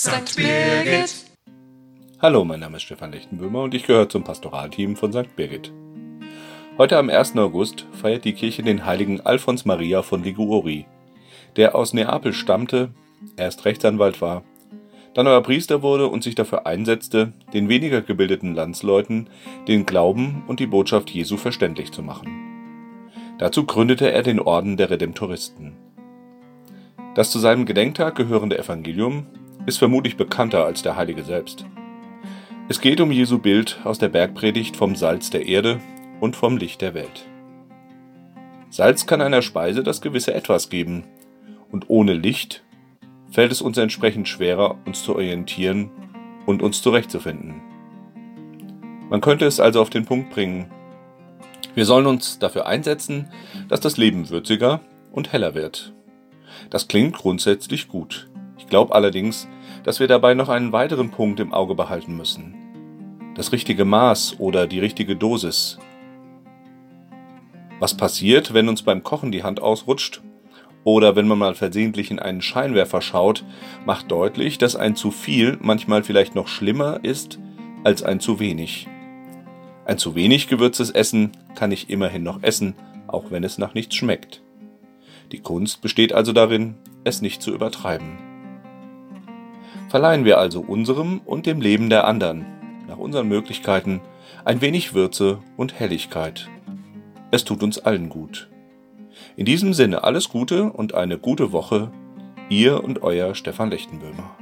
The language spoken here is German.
St. Birgit. Hallo, mein Name ist Stefan Lechtenböhmer und ich gehöre zum Pastoralteam von St. Birgit. Heute am 1. August feiert die Kirche den heiligen Alfons Maria von Liguori, der aus Neapel stammte, erst Rechtsanwalt war, dann aber Priester wurde und sich dafür einsetzte, den weniger gebildeten Landsleuten den Glauben und die Botschaft Jesu verständlich zu machen. Dazu gründete er den Orden der Redemptoristen. Das zu seinem Gedenktag gehörende Evangelium ist vermutlich bekannter als der Heilige selbst. Es geht um Jesu Bild aus der Bergpredigt vom Salz der Erde und vom Licht der Welt. Salz kann einer Speise das gewisse Etwas geben, und ohne Licht fällt es uns entsprechend schwerer, uns zu orientieren und uns zurechtzufinden. Man könnte es also auf den Punkt bringen. Wir sollen uns dafür einsetzen, dass das Leben würziger und heller wird. Das klingt grundsätzlich gut. Ich glaube allerdings, dass wir dabei noch einen weiteren Punkt im Auge behalten müssen. Das richtige Maß oder die richtige Dosis. Was passiert, wenn uns beim Kochen die Hand ausrutscht oder wenn man mal versehentlich in einen Scheinwerfer schaut, macht deutlich, dass ein zu viel manchmal vielleicht noch schlimmer ist als ein zu wenig. Ein zu wenig gewürztes Essen kann ich immerhin noch essen, auch wenn es nach nichts schmeckt. Die Kunst besteht also darin, es nicht zu übertreiben. Verleihen wir also unserem und dem Leben der anderen, nach unseren Möglichkeiten, ein wenig Würze und Helligkeit. Es tut uns allen gut. In diesem Sinne alles Gute und eine gute Woche, ihr und euer Stefan Lechtenböhmer.